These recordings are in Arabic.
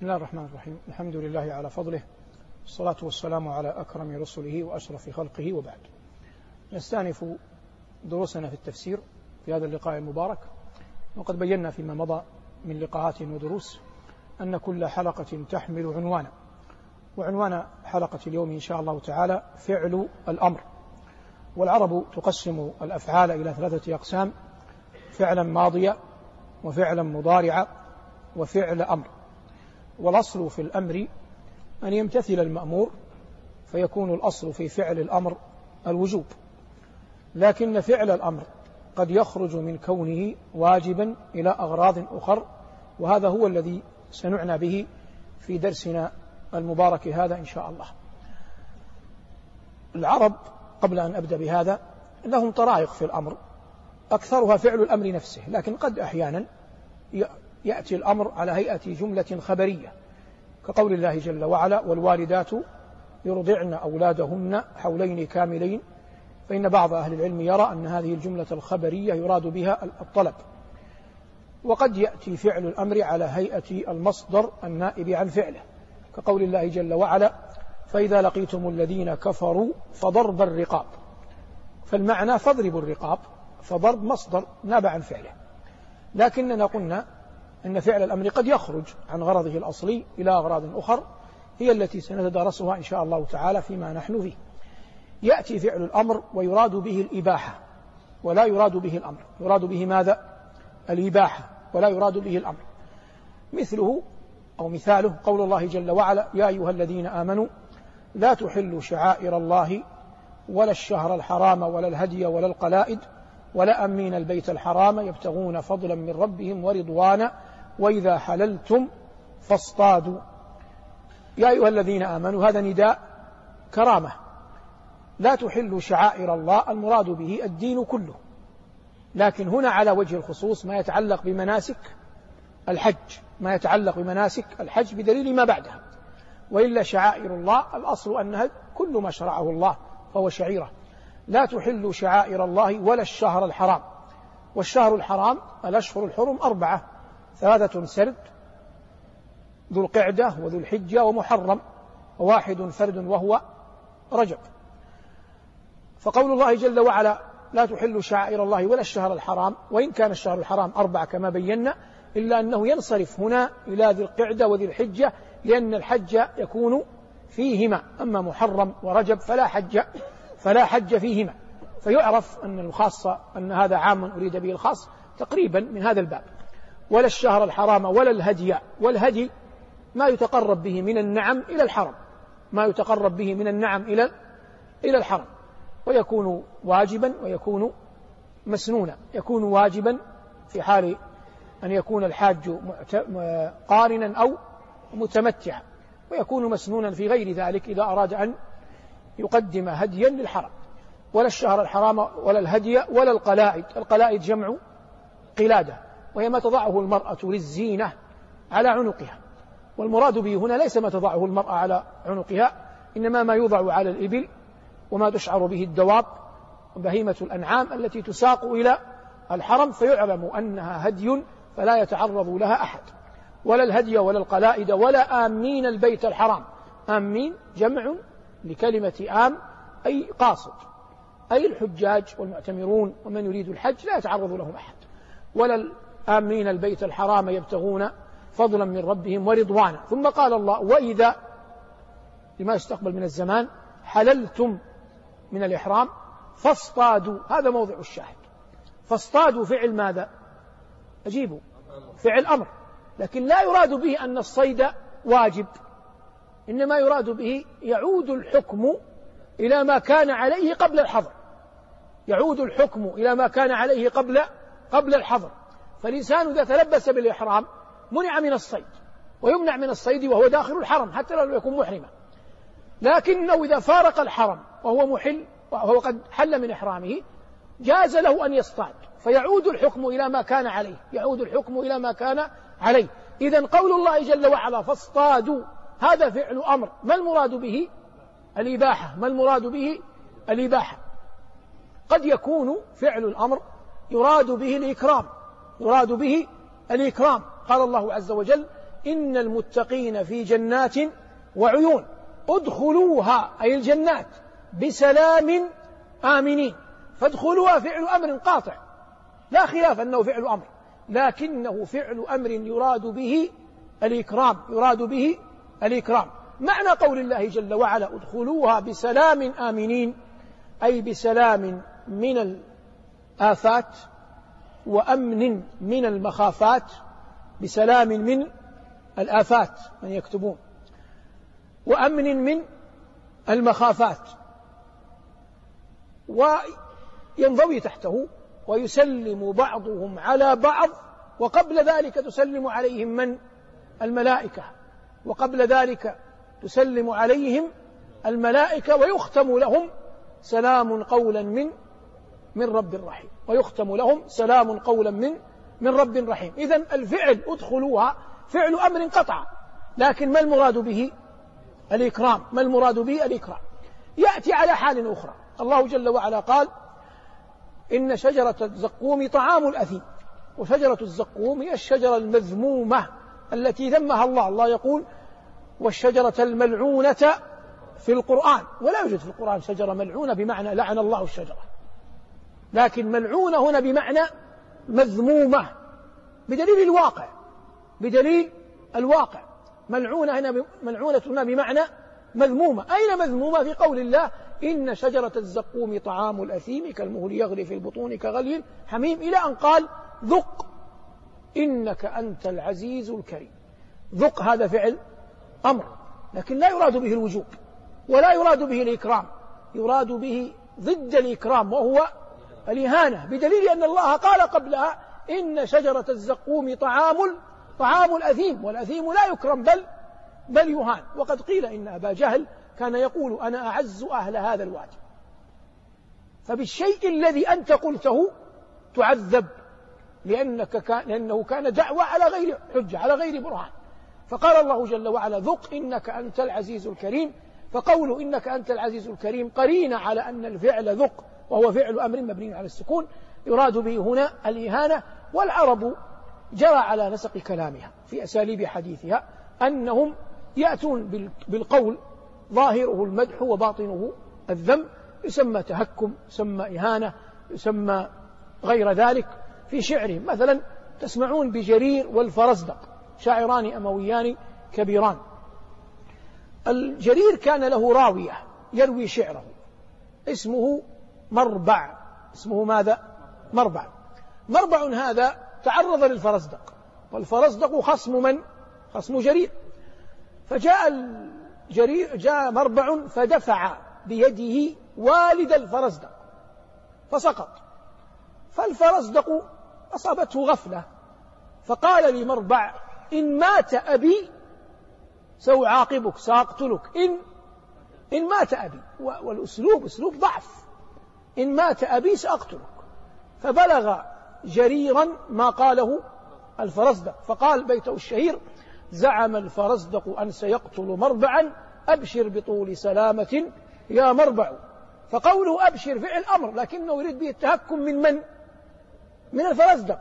بسم الله الرحمن الرحيم. الحمد لله على فضله. والصلاة والسلام على أكرم رسله وأشرف خلقه وبعد. نستأنف دروسنا في التفسير في هذا اللقاء المبارك. وقد بينا فيما مضى من لقاءات ودروس أن كل حلقة تحمل عنوانا وعنوان حلقة اليوم إن شاء الله تعالى فعل الأمر. والعرب تقسم الأفعال إلى ثلاثة أقسام فعلا ماضيا وفعلا مضارعا وفعل أمر. والأصل في الأمر أن يمتثل المأمور فيكون الأصل في فعل الأمر الوجوب. لكن فعل الأمر قد يخرج من كونه واجبا إلى أغراض أخر وهذا هو الذي سنعنى به في درسنا المبارك هذا إن شاء الله. العرب قبل أن أبدأ بهذا لهم طرائق في الأمر أكثرها فعل الأمر نفسه لكن قد أحيانا يأتي الأمر على هيئة جملة خبرية كقول الله جل وعلا والوالدات يرضعن أولادهن حولين كاملين فإن بعض أهل العلم يرى أن هذه الجملة الخبرية يراد بها الطلب. وقد يأتي فعل الأمر على هيئة المصدر النائب عن فعله كقول الله جل وعلا فإذا لقيتم الذين كفروا فضرب الرقاب فالمعنى فاضربوا الرقاب فضرب مصدر ناب عن فعله. لكننا قلنا أن فعل الأمر قد يخرج عن غرضه الأصلي إلى أغراض أخر هي التي سنتدارسها إن شاء الله تعالى فيما نحن فيه. يأتي فعل الأمر ويراد به الإباحة ولا يراد به الأمر. يراد به ماذا؟ الإباحة ولا يراد به الأمر. مثله أو مثاله قول الله جل وعلا يا أيها الذين آمنوا لا تحلوا شعائر الله ولا الشهر الحرام ولا الهدي ولا القلائد ولا أمين البيت الحرام يبتغون فضلا من ربهم ورضوانا وإذا حللتم فاصطادوا. يا أيها الذين آمنوا هذا نداء كرامة. لا تحلوا شعائر الله المراد به الدين كله. لكن هنا على وجه الخصوص ما يتعلق بمناسك الحج. ما يتعلق بمناسك الحج بدليل ما بعدها. وإلا شعائر الله الأصل أنها كل ما شرعه الله فهو شعيرة. لا تحلوا شعائر الله ولا الشهر الحرام. والشهر الحرام الأشهر الحرم أربعة. ثلاثة سرد ذو القعدة وذو الحجة ومحرم وواحد فرد وهو رجب. فقول الله جل وعلا لا تحل شعائر الله ولا الشهر الحرام وإن كان الشهر الحرام أربعة كما بينا إلا أنه ينصرف هنا إلى ذي القعدة وذي الحجة لأن الحج يكون فيهما أما محرم ورجب فلا حج فلا حج فيهما. فيعرف أن الخاصة أن هذا عام أريد به الخاص تقريبا من هذا الباب. ولا الشهر الحرام ولا الهدي والهدي ما يتقرب به من النعم إلى الحرم ما يتقرب به من النعم إلى إلى الحرم. ويكون واجبا ويكون مسنونا يكون واجبا في حال أن يكون الحاج قارنا أو متمتعا ويكون مسنونا في غير ذلك إذا أراد أن يقدم هديا للحرم. ولا الشهر الحرام ولا الهدي ولا القلائد القلائد جمع قلادة. وهي ما تضعه المرأة للزينة على عنقها. والمراد به هنا ليس ما تضعه المرأة على عنقها إنما ما يوضع على الإبل وما تشعر به الدواب وبهيمة الأنعام التي تساق إلى الحرم فيعلم أنها هدي فلا يتعرض لها أحد. ولا الهدي ولا القلائد ولا آمين البيت الحرام. آمين جمع لكلمة آم أي قاصد. أي الحجاج والمعتمرون ومن يريد الحج لا يتعرض لهم أحد. ولا الآمين البيت الحرام يبتغون فضلا من ربهم ورضوانا. ثم قال الله وإذا لما يستقبل من الزمان حللتم من الإحرام فاصطادوا. هذا موضع الشاهد. فاصطادوا فعل ماذا؟ أجيبوا. فعل أمر. لكن لا يراد به أن الصيد واجب. إنما يراد به يعود الحكم إلى ما كان عليه قبل الحظر. يعود الحكم إلى ما كان عليه قبل قبل الحظر. فالإنسان إذا تلبس بالإحرام منع من الصيد ويمنع من الصيد وهو داخل الحرم حتى لو يكون محرما. لكنه إذا فارق الحرم وهو محل وهو قد حل من إحرامه جاز له أن يصطاد. فيعود الحكم إلى ما كان عليه يعود الحكم إلى ما كان عليه. إذا قول الله جل وعلا فاصطادوا هذا فعل أمر. ما المراد به؟ الإباحة. ما المراد به؟ الإباحة. قد يكون فعل الأمر يراد به الإكرام. يراد به الإكرام. قال الله عز وجل إن المتقين في جنات وعيون. ادخلوها أي الجنات بسلام آمنين. فادخلوها فعل أمر قاطع. لا خلاف أنه فعل أمر لكنه فعل أمر يراد به الإكرام يراد به الإكرام. معنى قول الله جل وعلا ادخلوها بسلام آمنين أي بسلام من الآفات وأمن من المخافات بسلام من الآفات من يكتبون. وأمن من المخافات. وينضوي تحته ويسلم بعضهم على بعض وقبل ذلك تسلم عليهم من؟ الملائكة. وقبل ذلك تسلم عليهم الملائكة ويختم لهم سلام قولا من من رب رحيم ويختم لهم سلام قولا من من رب رحيم. إذا الفعل ادخلوها فعل أمر قطع. لكن ما المراد به؟ الإكرام. ما المراد به؟ الإكرام. يأتي على حال أخرى. الله جل وعلا قال إن شجرة الزقوم طعام الأثيم. وشجرة الزقوم هي الشجرة المذمومة التي ذمها الله. الله يقول والشجرة الملعونة في القرآن. ولا يوجد في القرآن شجرة ملعونة بمعنى لعن الله الشجرة. لكن ملعونة هنا بمعنى مذمومة بدليل الواقع بدليل الواقع. ملعونة هنا ملعونة هنا بمعنى مذمومة. أين مذمومة؟ في قول الله إن شجرة الزقوم طعام الأثيم كالمهل يغلي في البطون كغلي حميم. إلى أن قال ذق إنك أنت العزيز الكريم. ذق هذا فعل أمر لكن لا يراد به الوجوب ولا يراد به الإكرام. يراد به ضد الإكرام وهو الإهانة بدليل أن الله قال قبلها إن شجرة الزقوم طعام طعام الأثيم والأثيم لا يكرم بل بل يهان. وقد قيل إن أبا جهل كان يقول أنا أعز أهل هذا الوادي فبالشيء الذي أنت قلته تعذب لأنك كان لأنه كان دعوة على غير حجة على غير برهان. فقال الله جل وعلا ذق إنك أنت العزيز الكريم. فقوله إنك أنت العزيز الكريم قرين على أن الفعل ذق. وهو فعل أمر مبني على السكون يراد به هنا الإهانة والعرب جرى على نسق كلامها في أساليب حديثها أنهم يأتون بالقول ظاهره المدح وباطنه الذم يسمى تهكم يسمى إهانة يسمى غير ذلك. في شعرهم مثلا تسمعون بجرير والفرزدق شاعران أمويان كبيران. الجرير كان له راوية يروي شعره اسمه مربع. اسمه ماذا؟ مربع. مربع هذا تعرض للفرزدق. والفرزدق خصم من؟ خصم جرير فجاء الجرير جاء مربع فدفع بيده والد الفرزدق. فسقط. فالفرزدق أصابته غفلة. فقال لمربع إن مات أبي سأعاقبك سأقتلك. إن إن مات أبي. والأسلوب أسلوب ضعف. إن مات أبي سأقتلك فبلغ جريرا ما قاله الفرزدق. فقال بيته الشهير زعم الفرزدق أن سيقتل مربعا أبشر بطول سلامة يا مربع. فقوله أبشر فعل أمر لكنه يريد به التهكم من من؟ من الفرزدق.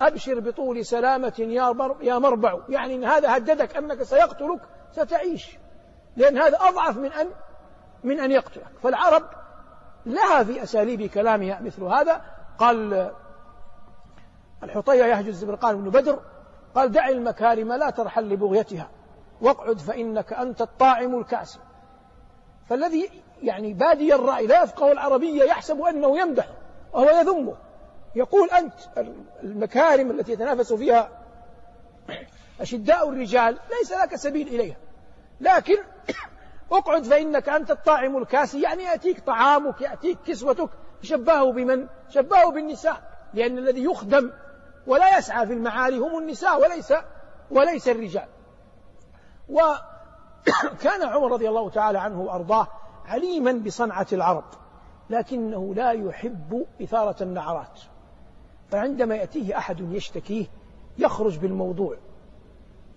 أبشر بطول سلامة يا يا مربع. يعني إن هذا هددك أنك سيقتلك ستعيش. لأن هذا أضعف من أن من أن يقتلك. فالعرب لها في أساليب كلامها مثل هذا. قال الحطية يهجز بالقال بن بدر قال دع المكارم لا ترحل لبغيتها واقعد فإنك أنت الطاعم الكاسب فالذي يعني بادي الرأي لا يفقه العربية يحسب أنه يمدح وهو يذمه. يقول أنت المكارم التي يتنافس فيها أشداء الرجال ليس لك سبيل إليها لكن اقعد فإنك أنت الطاعم الكاسي يعني يأتيك طعامك يأتيك كسوتك. شبهه بمن؟ شبهه بالنساء لأن الذي يخدم ولا يسعى في المعالي هم النساء وليس وليس الرجال. وكان عمر رضي الله تعالى عنه وأرضاه عليما بصنعة العرب لكنه لا يحب إثارة النعرات. فعندما يأتيه أحد يشتكيه يخرج بالموضوع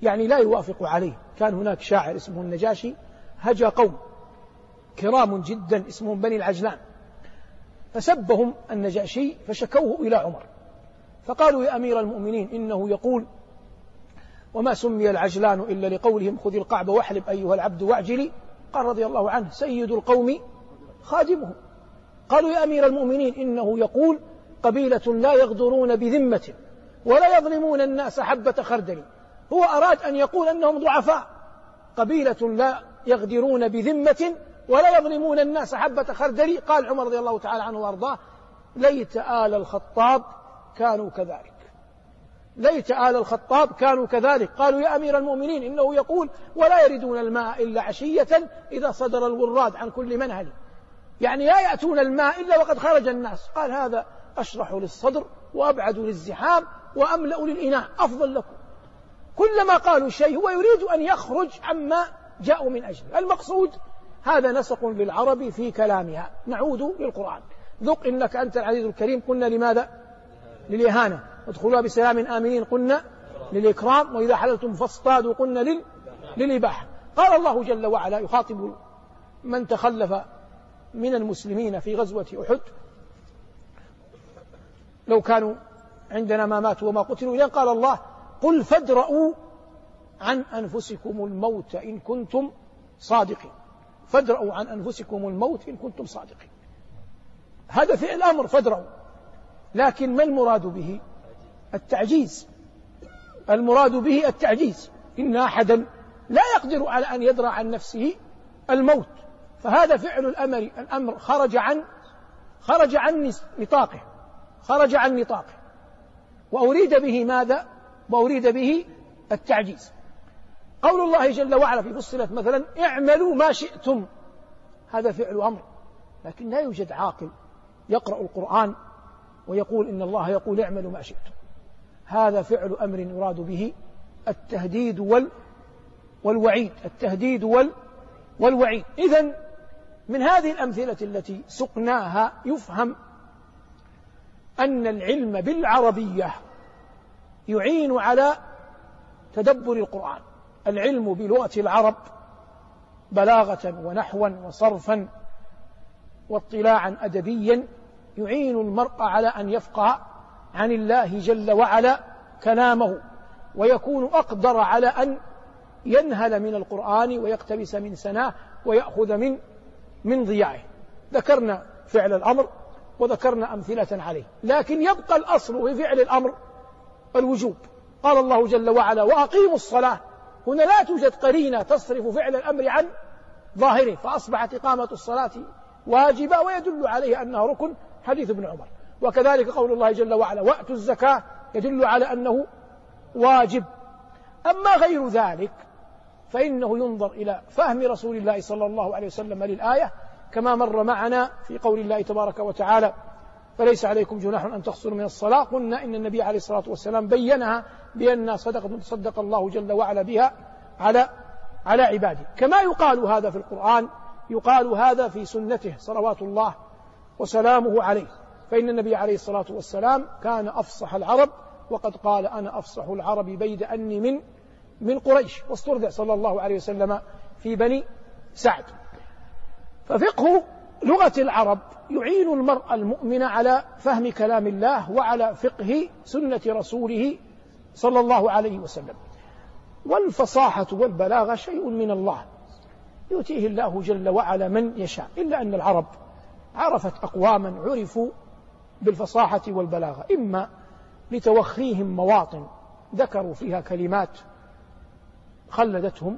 يعني لا يوافق عليه. كان هناك شاعر اسمه النجاشي هجا قوم كرام جدا اسمهم بني العجلان. فسبهم النجاشي فشكوه إلى عمر. فقالوا يا أمير المؤمنين إنه يقول وما سمي العجلان إلا لقولهم خذ القعب واحلب أيها العبد واعجلي. قال رضي الله عنه سيد القوم خادمهم. قالوا يا أمير المؤمنين إنه يقول قبيلة لا يغدرون بذمة ولا يظلمون الناس حبة خردل. هو أراد أن يقول أنهم ضعفاء. قبيلة لا يغدرون بذمة ولا يظلمون الناس حبة خردل. قال عمر رضي الله تعالى عنه وأرضاه ليت آل الخطاب كانوا كذلك. ليت آل الخطاب كانوا كذلك. قالوا يا أمير المؤمنين إنه يقول ولا يردون الماء إلا عشية إذا صدر الوراد عن كل منهل. يعني لا يأتون الماء إلا وقد خرج الناس. قال هذا أشرح للصدر وأبعد للزحام وأملأ للإناء. أفضل لكم. كلما قالوا شيء هو يريد أن يخرج عما جاءوا من أجله المقصود هذا نسق للعرب في كلامها. نعود للقرآن. ذق إنك أنت العزيز الكريم. قلنا لماذا؟ للإهانة. ادخلوها بسلام آمنين. قلنا للإكرام. وإذا حللتم فاصطادوا. قلنا لل... للإباحة. قال الله جل وعلا يخاطب من تخلف من المسلمين في غزوة أحد. لو كانوا عندنا ما ماتوا وما قتلوا. إذا قال الله قل فادرؤوا عن أنفسكم الموت إن كنتم صادقين. فادرؤوا عن أنفسكم الموت إن كنتم صادقين. هذا فعل أمر فادرؤوا. لكن ما المراد به؟ التعجيز. المراد به التعجيز. إن أحدا لا يقدر على أن يدرع عن نفسه الموت. فهذا فعل الأمر الأمر خرج عن خرج عن نطاقه. خرج عن نطاقه. وأريد به ماذا؟ وأريد به التعجيز. قول الله جل وعلا في فصلت مثلا اعملوا ما شئتم. هذا فعل أمر لكن لا يوجد عاقل يقرأ القرآن ويقول إن الله يقول اعملوا ما شئتم. هذا فعل أمر يراد به التهديد وال والوعيد التهديد وال والوعيد. إذا من هذه الأمثلة التي سقناها يفهم أن العلم بالعربية يعين على تدبر القرآن. العلم بلغة العرب بلاغة ونحوا وصرفا واطلاعا أدبيا يعين المرء على أن يفقه عن الله جل وعلا كلامه ويكون أقدر على أن ينهل من القرآن ويقتبس من سناه ويأخذ من من ضياعه ذكرنا فعل الأمر وذكرنا أمثلة عليه لكن يبقى الأصل في فعل الأمر الوجوب. قال الله جل وعلا وأقيموا الصلاة هنا لا توجد قرينة تصرف فعل الأمر عن ظاهره فأصبحت إقامة الصلاة واجبة ويدل عليه أنها ركن حديث ابن عمر. وكذلك قول الله جل وعلا وأتوا الزكاة يدل على أنه واجب. أما غير ذلك فإنه ينظر إلى فهم رسول الله صلى الله عليه وسلم للآية كما مر معنا في قول الله تبارك وتعالى فليس عليكم جناح أن تقصروا من الصلاة. قلنا إن النبي عليه الصلاة والسلام بينها بأنها صدقة تصدق الله جل وعلا بها على على عباده. كما يقال هذا في القرآن يقال هذا في سنته صلوات الله وسلامه عليه. فإن النبي عليه الصلاة والسلام كان أفصح العرب وقد قال أنا أفصح العرب بيد أني من من قريش. واسترضع صلى الله عليه وسلم في بني سعد. ففقه لغة العرب يعين المرء المؤمن على فهم كلام الله وعلى فقه سنة رسوله صلى الله عليه وسلم. والفصاحة والبلاغة شيء من الله. يؤتيه الله جل وعلا من يشاء إلا أن العرب عرفت أقواما عرفوا بالفصاحة والبلاغة. إما لتوخيهم مواطن ذكروا فيها كلمات خلدتهم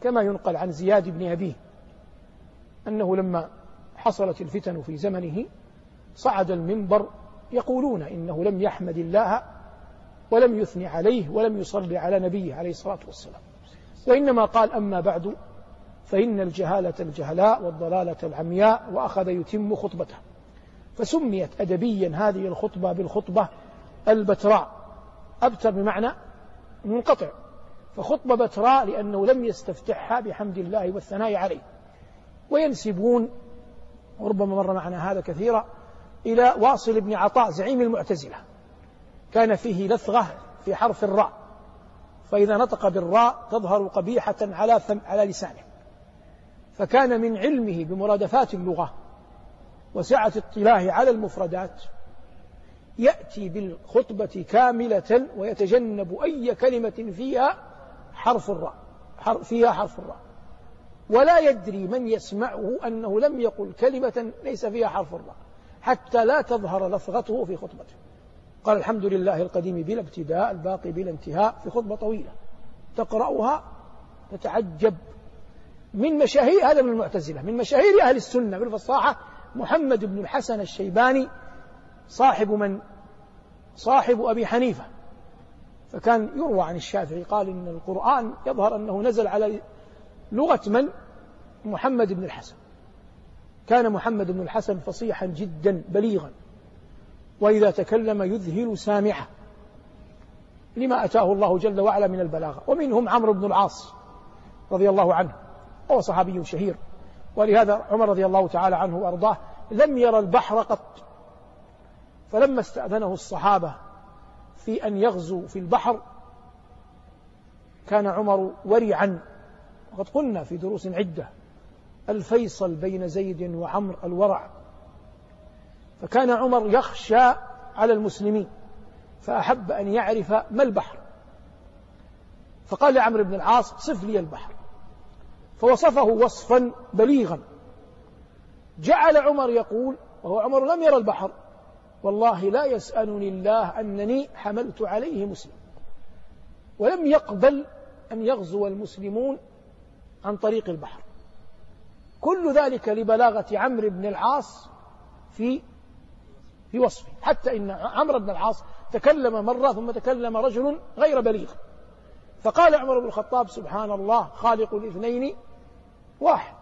كما ينقل عن زياد بن أبيه أنه لما حصلت الفتن في زمنه صعد المنبر يقولون إنه لم يحمد الله ولم يثني عليه ولم يصلي على نبيه عليه الصلاة والسلام. وإنما قال أما بعد فإن الجهالة الجهلاء والضلالة العمياء وأخذ يتم خطبته. فسميت أدبيا هذه الخطبة بالخطبة البتراء. أبتر بمعنى منقطع. فخطبة بتراء لأنه لم يستفتحها بحمد الله والثناء عليه. وينسبون وربما مر معنا هذا كثيرا إلى واصل بن عطاء زعيم المعتزلة. كان فيه لثغة في حرف الراء. فإذا نطق بالراء تظهر قبيحة على على لسانه. فكان من علمه بمرادفات اللغة وسعة اطلاعه على المفردات يأتي بالخطبة كاملة ويتجنب أي كلمة فيها حرف الراء فيها حرف الراء. ولا يدري من يسمعه أنه لم يقل كلمة ليس فيها حرف الراء حتى لا تظهر لفظته في خطبته. قال الحمد لله القديم بلا ابتداء الباقي بلا انتهاء في خطبة طويلة. تقرأها تتعجب. من مشاهير هذا من المعتزلة من مشاهير أهل السنة بالفصاحة محمد بن الحسن الشيباني صاحب من؟ صاحب أبي حنيفة. فكان يروى عن الشافعي قال إن القرآن يظهر أنه نزل على لغة من؟ محمد بن الحسن. كان محمد بن الحسن فصيحا جدا بليغا. وإذا تكلم يذهل سامعه لما أتاه الله جل وعلا من البلاغة. ومنهم عمرو بن العاص رضي الله عنه. وهو صحابي شهير. ولهذا عمر رضي الله تعالى عنه وأرضاه لم يرى البحر قط. فلما استأذنه الصحابة في أن يغزو في البحر كان عمر ورعا وقد قلنا في دروس عدة الفيصل بين زيد وعمر الورع. فكان عمر يخشى على المسلمين فأحب أن يعرف ما البحر. فقال لعمرو بن العاص صف لي البحر. فوصفه وصفا بليغا. جعل عمر يقول وهو عمر لم يرى البحر والله لا يسألني الله أنني حملت عليه مسلم. ولم يقبل أن يغزو المسلمون عن طريق البحر. كل ذلك لبلاغة عمرو بن العاص في في وصفه. حتى إن عمرو بن العاص تكلم مرة ثم تكلم رجل غير بليغ. فقال عمر بن الخطاب سبحان الله خالق الاثنين واحد.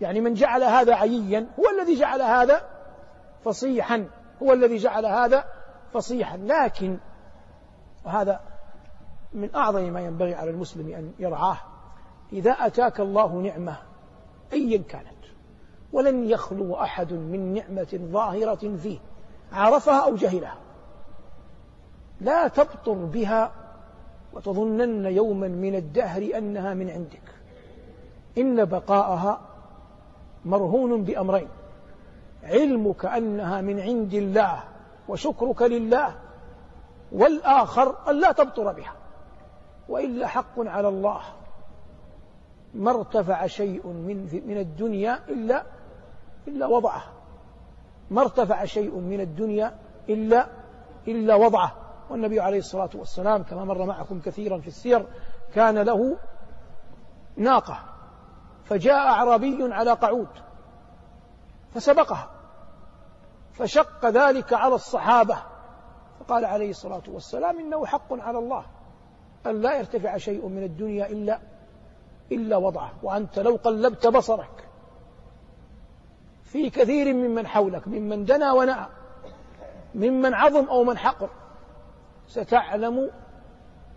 يعني من جعل هذا عييا هو الذي جعل هذا فصيحا هو الذي جعل هذا فصيحا. لكن وهذا من أعظم ما ينبغي على المسلم أن يرعاه. إذا أتاك الله نعمة أيا كانت. ولن يخلو أحد من نعمة ظاهرة فيه. عرفها أو جهلها. لا تبطر بها وتظنن يوما من الدهر أنها من عندك. إن بقاءها مرهون بأمرين. علمك أنها من عند الله وشكرك لله والآخر أن لا تبطر بها. وإلا حق على الله. ما ارتفع شيء من من الدنيا إلا إلا وضعه. ما ارتفع شيء من الدنيا إلا إلا وضعه. والنبي عليه الصلاة والسلام كما مر معكم كثيرا في السير كان له ناقة. فجاء أعرابي على قعود فسبقها. فشق ذلك على الصحابة. فقال عليه الصلاة والسلام إنه حق على الله أن لا يرتفع شيء من الدنيا إلا إلا وضعه وأنت لو قلبت بصرك في كثير ممن حولك ممن دنا ونأى ممن عظم أو من حقر ستعلم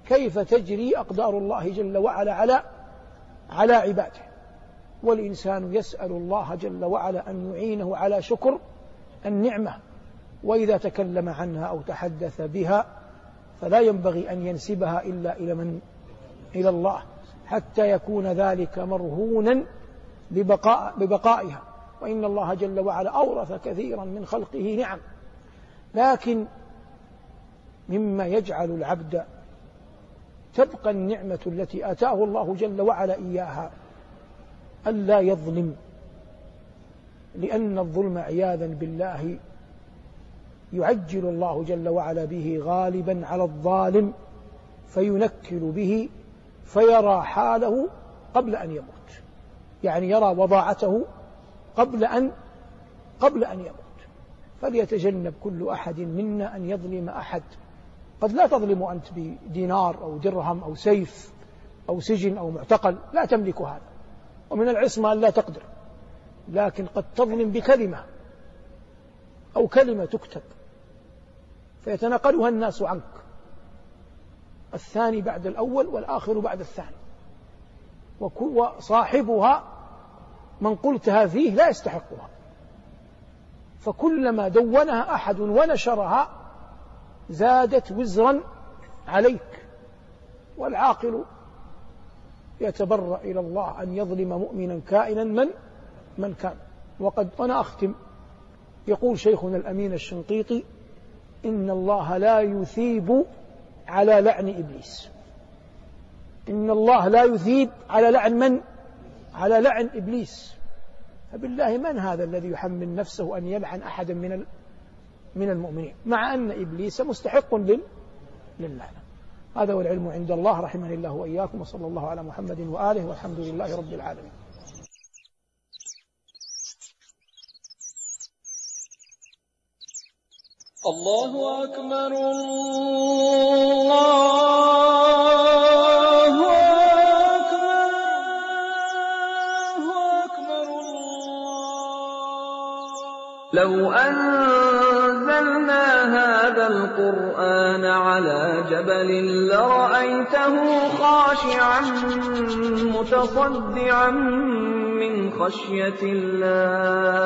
كيف تجري أقدار الله جل وعلا على على عباده. والإنسان يسأل الله جل وعلا أن يعينه على شكر النعمة وإذا تكلم عنها أو تحدث بها فلا ينبغي أن ينسبها إلا إلى من؟ إلى الله. حتى يكون ذلك مرهونا ببقاء ببقائها. وإن الله جل وعلا أورث كثيرا من خلقه نعم. لكن مما يجعل العبد تبقى النعمة التي آتاه الله جل وعلا إياها ألا يظلم. لأن الظلم عياذا بالله يعجل الله جل وعلا به غالبا على الظالم فينكل به فيرى حاله قبل أن يموت. يعني يرى وضاعته قبل أن قبل أن يموت. فليتجنب كل أحد منا أن يظلم أحد. قد لا تظلم أنت بدينار أو درهم أو سيف أو سجن أو معتقل لا تملك هذا. ومن العصمة أن لا تقدر. لكن قد تظلم بكلمة أو كلمة تكتب فيتنقلها الناس عنك. الثاني بعد الأول والآخر بعد الثاني. وصاحبها من قلتها فيه لا يستحقها. فكلما دونها أحد ونشرها زادت وزرا عليك. والعاقل يتبرأ إلى الله أن يظلم مؤمنا كائنا من؟ من كان. وقد أنا أختم. يقول شيخنا الأمين الشنقيطي إن الله لا يثيب على لعن إبليس. إن الله لا يثيب على لعن من؟ على لعن إبليس. فبالله من هذا الذي يحمل نفسه أن يلعن أحدا من من المؤمنين؟ مع أن إبليس مستحق لل للعنة. هذا هو العلم عند الله رحمني الله وإياكم وصلى الله على محمد وآله والحمد لله رب العالمين. الله أكبر الله أكبر الله أكبر لو أنزلنا هذا القرآن على جبل لرأيته خاشعا متصدعا من خشية الله.